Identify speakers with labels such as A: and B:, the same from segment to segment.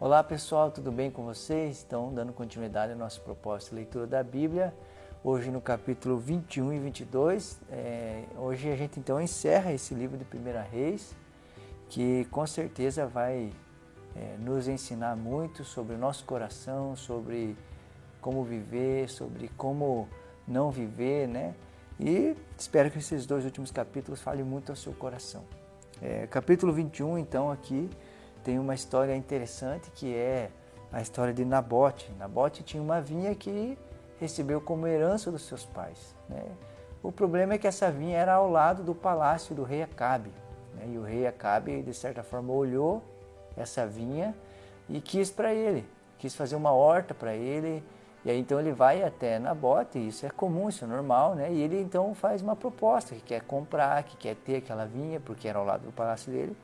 A: Olá pessoal, tudo bem com vocês? Estão dando continuidade ao nosso propósito de leitura da Bíblia. Hoje no capítulo 21 e 22. É, hoje a gente então encerra esse livro de Primeira Reis, que com certeza vai é, nos ensinar muito sobre o nosso coração, sobre como viver, sobre como não viver, né? E espero que esses dois últimos capítulos falem muito ao seu coração. É, capítulo 21, então, aqui tem uma história interessante que é a história de Nabote. Nabote tinha uma vinha que recebeu como herança dos seus pais. Né? O problema é que essa vinha era ao lado do palácio do rei Acabe. Né? E o rei Acabe, de certa forma, olhou essa vinha e quis para ele, quis fazer uma horta para ele. E aí então ele vai até Nabote, isso é comum, isso é normal, né? E ele então faz uma proposta que quer comprar, que quer ter aquela vinha, porque era ao lado do palácio dele.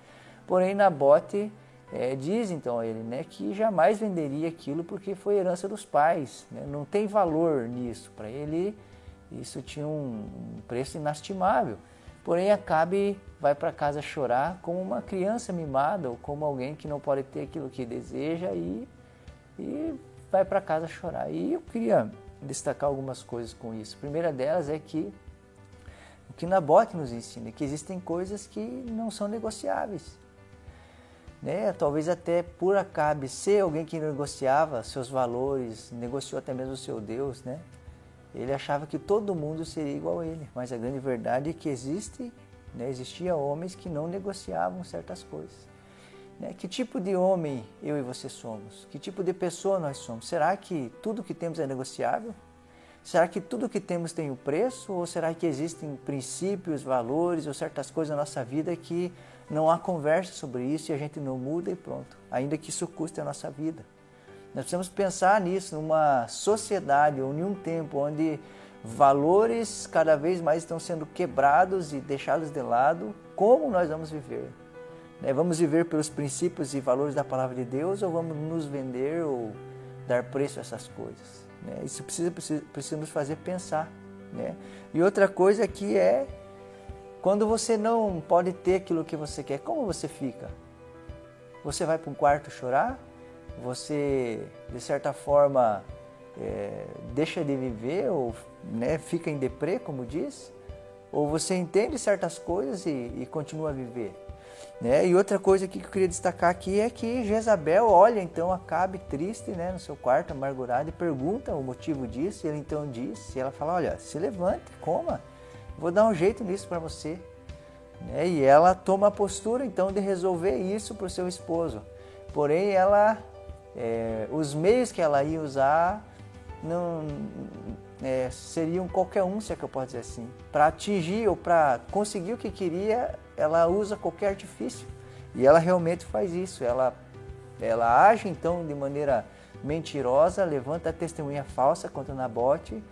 A: Porém, Nabote é, diz então ele né, que jamais venderia aquilo porque foi herança dos pais, né? não tem valor nisso. Para ele, isso tinha um preço inastimável. Porém, Acabe vai para casa chorar como uma criança mimada ou como alguém que não pode ter aquilo que deseja e, e vai para casa chorar. E eu queria destacar algumas coisas com isso. A primeira delas é que o que Nabote nos ensina é que existem coisas que não são negociáveis né? Talvez até por acabe ser alguém que negociava seus valores, negociou até mesmo o seu Deus, né? Ele achava que todo mundo seria igual a ele, mas a grande verdade é que existe, né? Existia homens que não negociavam certas coisas. Né? Que tipo de homem eu e você somos? Que tipo de pessoa nós somos? Será que tudo que temos é negociável? Será que tudo que temos tem um preço? Ou será que existem princípios, valores ou certas coisas na nossa vida que não há conversa sobre isso e a gente não muda e pronto, ainda que isso custe a nossa vida. Nós precisamos pensar nisso numa sociedade ou em um tempo onde valores cada vez mais estão sendo quebrados e deixados de lado. Como nós vamos viver? Né, vamos viver pelos princípios e valores da palavra de Deus ou vamos nos vender ou dar preço a essas coisas? Né, isso precisa, precisa, nos fazer pensar. Né? E outra coisa que é quando você não pode ter aquilo que você quer, como você fica? Você vai para um quarto chorar? Você, de certa forma, é, deixa de viver ou né, fica em deprê, como diz? Ou você entende certas coisas e, e continua a viver? Né? E outra coisa que eu queria destacar aqui é que Jezabel olha então Acabe triste né, no seu quarto, amargurado, e pergunta o motivo disso. E ele então diz, e ela fala, olha, se levante, coma vou dar um jeito nisso para você. Né? E ela toma a postura então de resolver isso para o seu esposo. Porém, ela, é, os meios que ela ia usar não é, seriam qualquer um, se é que eu posso dizer assim. Para atingir ou para conseguir o que queria, ela usa qualquer artifício. E ela realmente faz isso. Ela, ela age então de maneira mentirosa, levanta a testemunha falsa contra Nabote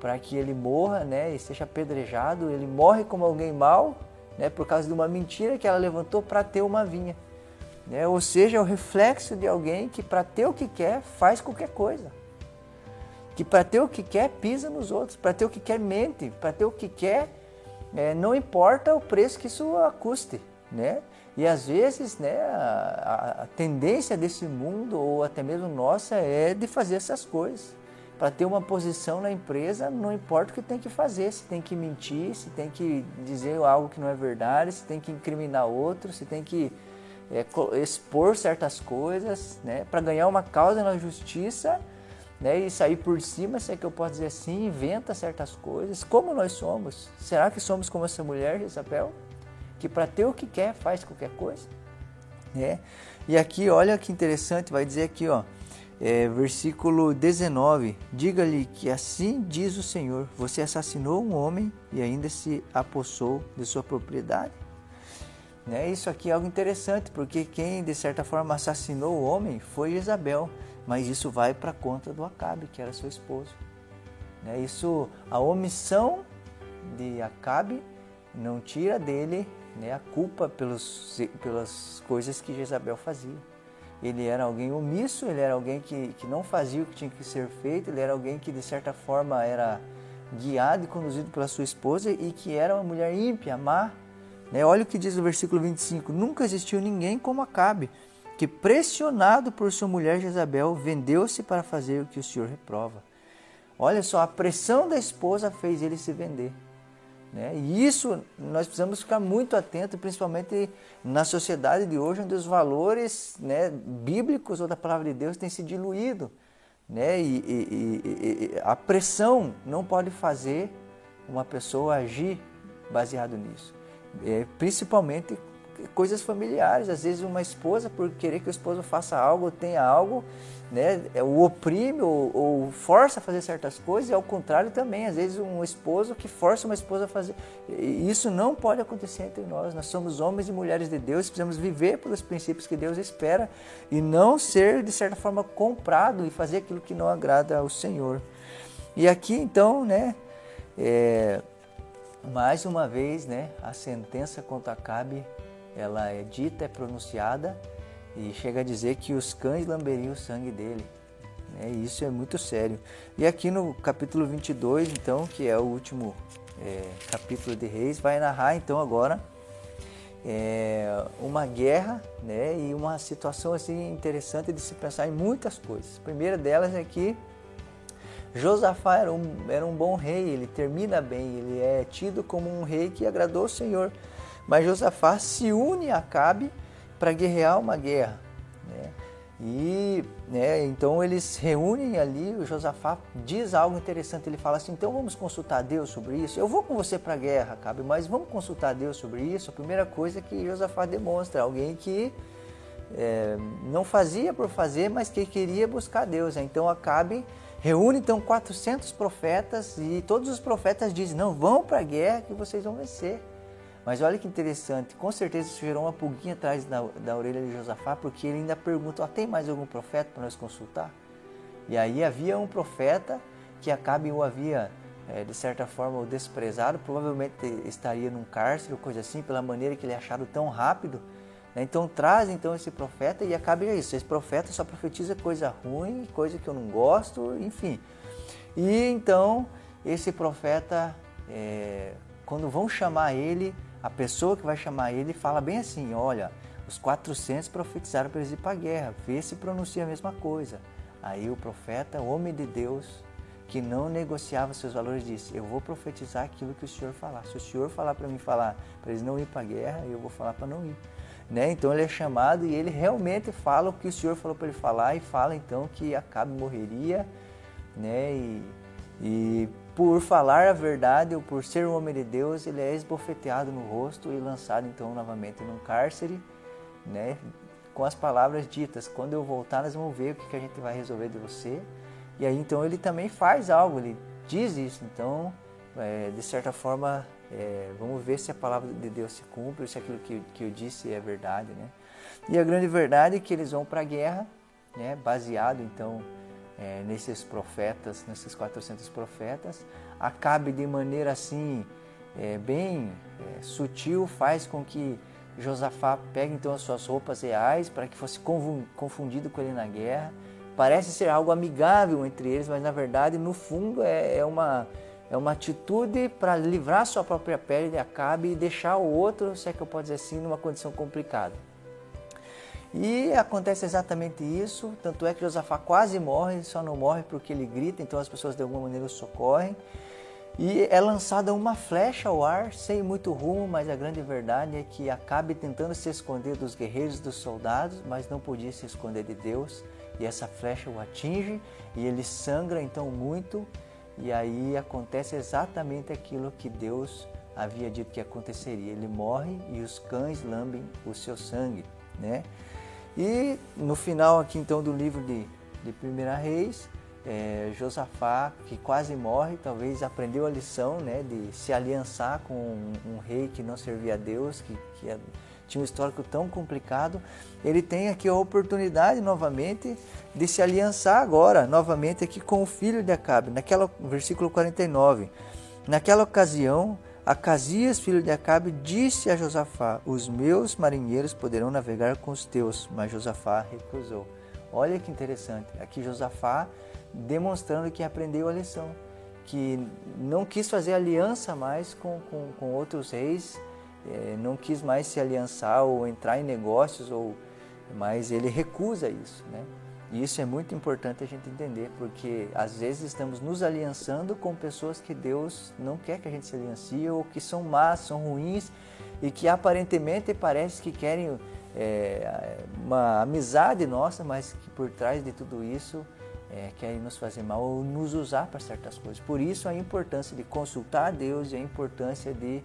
A: para que ele morra, né, e seja apedrejado. Ele morre como alguém mau, né, por causa de uma mentira que ela levantou para ter uma vinha. Né? Ou seja, é o reflexo de alguém que para ter o que quer faz qualquer coisa. Que para ter o que quer pisa nos outros, para ter o que quer mente, para ter o que quer é, não importa o preço que isso custe, né? E às vezes, né, a, a tendência desse mundo ou até mesmo nossa é de fazer essas coisas para ter uma posição na empresa, não importa o que tem que fazer, se tem que mentir, se tem que dizer algo que não é verdade, se tem que incriminar outro, se tem que é, expor certas coisas, né, para ganhar uma causa na justiça, né, e sair por cima, se é que eu posso dizer assim, inventa certas coisas. Como nós somos? Será que somos como essa mulher, Isabel, que para ter o que quer faz qualquer coisa? Né? E aqui, olha que interessante, vai dizer aqui, ó é, versículo 19: Diga-lhe que assim diz o Senhor: Você assassinou um homem e ainda se apossou de sua propriedade. Né? Isso aqui é algo interessante, porque quem de certa forma assassinou o homem foi Isabel, mas isso vai para conta do Acabe, que era seu esposo. Né? Isso, a omissão de Acabe não tira dele né, a culpa pelos, pelas coisas que Jezabel fazia ele era alguém omisso, ele era alguém que, que não fazia o que tinha que ser feito, ele era alguém que de certa forma era guiado e conduzido pela sua esposa e que era uma mulher ímpia, má. Né? Olha o que diz o versículo 25: Nunca existiu ninguém como Acabe, que, pressionado por sua mulher Jezabel, vendeu-se para fazer o que o Senhor reprova. Olha só, a pressão da esposa fez ele se vender. Né? E isso nós precisamos ficar muito atentos, principalmente na sociedade de hoje, onde os valores né, bíblicos ou da palavra de Deus têm se diluído. Né? E, e, e, a pressão não pode fazer uma pessoa agir baseado nisso. É, principalmente coisas familiares. Às vezes uma esposa, por querer que o esposo faça algo, tenha algo, né, é, o oprime ou, ou, força a fazer certas coisas, e ao contrário também, às vezes um esposo que força uma esposa a fazer. Isso não pode acontecer entre nós. Nós somos homens e mulheres de Deus, precisamos viver pelos princípios que Deus espera e não ser, de certa forma, comprado e fazer aquilo que não agrada ao Senhor. E aqui então, né, é, mais uma vez, né, a sentença contra Acabe, ela é dita, é pronunciada e chega a dizer que os cães lamberiam o sangue dele. Né? Isso é muito sério. E aqui no capítulo 22, então, que é o último é, capítulo de Reis, vai narrar então agora é, uma guerra né? e uma situação assim interessante de se pensar em muitas coisas. A primeira delas é que Josafá era um, era um bom rei, ele termina bem, ele é tido como um rei que agradou o Senhor. Mas Josafá se une a Acabe para guerrear uma guerra. Né? E né, então eles reúnem ali, o Josafá diz algo interessante, ele fala assim, então vamos consultar Deus sobre isso. Eu vou com você para a guerra, Acabe, mas vamos consultar Deus sobre isso. A primeira coisa que Josafá demonstra, alguém que é, não fazia por fazer, mas que queria buscar Deus. Então Acabe reúne então 400 profetas e todos os profetas dizem, não, vão para a guerra que vocês vão vencer. Mas olha que interessante, com certeza isso gerou uma pulguinha atrás da, da orelha de Josafá, porque ele ainda pergunta, oh, tem mais algum profeta para nós consultar? E aí havia um profeta que Acabe o havia, é, de certa forma, o desprezado, provavelmente estaria num cárcere ou coisa assim, pela maneira que ele é achado tão rápido. Né? Então traz então esse profeta e Acabe é isso, esse profeta só profetiza coisa ruim, coisa que eu não gosto, enfim. E então esse profeta, é, quando vão chamar ele, a pessoa que vai chamar ele fala bem assim: olha, os 400 profetizaram para eles ir para a guerra, vê se pronuncia a mesma coisa. Aí o profeta, homem de Deus, que não negociava seus valores, disse: Eu vou profetizar aquilo que o Senhor falar. Se o Senhor falar para mim falar para eles não ir para a guerra, eu vou falar para não ir. Né? Então ele é chamado e ele realmente fala o que o Senhor falou para ele falar e fala então que Acabe morreria, né? E, e por falar a verdade ou por ser um homem de Deus, ele é esbofeteado no rosto e lançado então novamente num cárcere, né? Com as palavras ditas: quando eu voltar, nós vamos ver o que a gente vai resolver de você. E aí então ele também faz algo, ele diz isso. Então, é, de certa forma, é, vamos ver se a palavra de Deus se cumpre, se aquilo que, que eu disse é verdade, né? E a grande verdade é que eles vão para a guerra, né? Baseado então é, nesses profetas, nesses 400 profetas, acabe de maneira assim, é, bem é, sutil, faz com que Josafá pegue então as suas roupas reais para que fosse confundido com ele na guerra. Parece ser algo amigável entre eles, mas na verdade, no fundo, é, é uma, é uma atitude para livrar sua própria pele de Acabe e deixar o outro, se é que eu posso dizer assim, numa condição complicada. E acontece exatamente isso, tanto é que Josafá quase morre, só não morre porque ele grita, então as pessoas de alguma maneira o socorrem. E é lançada uma flecha ao ar, sem muito rumo, mas a grande verdade é que Acabe tentando se esconder dos guerreiros dos soldados, mas não podia se esconder de Deus. E essa flecha o atinge e ele sangra então muito. E aí acontece exatamente aquilo que Deus havia dito que aconteceria. Ele morre e os cães lambem o seu sangue, né? E no final aqui então do livro de, de Primeira Reis, é, Josafá, que quase morre, talvez aprendeu a lição né, de se aliançar com um, um rei que não servia a Deus, que, que é, tinha um histórico tão complicado. Ele tem aqui a oportunidade novamente de se aliançar agora, novamente aqui com o filho de Acabe, naquela versículo 49. Naquela ocasião, Acasias, filho de Acabe, disse a Josafá: Os meus marinheiros poderão navegar com os teus. Mas Josafá recusou. Olha que interessante. Aqui Josafá demonstrando que aprendeu a lição, que não quis fazer aliança mais com, com, com outros reis, é, não quis mais se aliançar ou entrar em negócios ou mas ele recusa isso, né? E isso é muito importante a gente entender, porque às vezes estamos nos aliançando com pessoas que Deus não quer que a gente se aliancie ou que são más, são ruins e que aparentemente parece que querem é, uma amizade nossa, mas que por trás de tudo isso é, querem nos fazer mal ou nos usar para certas coisas. Por isso a importância de consultar a Deus e a importância de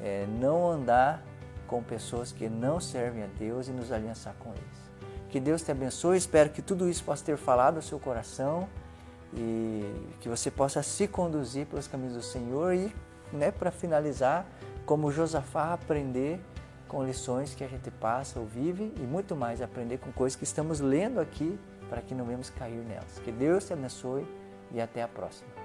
A: é, não andar com pessoas que não servem a Deus e nos aliançar com eles. Que Deus te abençoe. Espero que tudo isso possa ter falado ao seu coração e que você possa se conduzir pelos caminhos do Senhor e, né, para finalizar, como Josafá, aprender com lições que a gente passa ou vive e muito mais aprender com coisas que estamos lendo aqui para que não venhamos cair nelas. Que Deus te abençoe e até a próxima.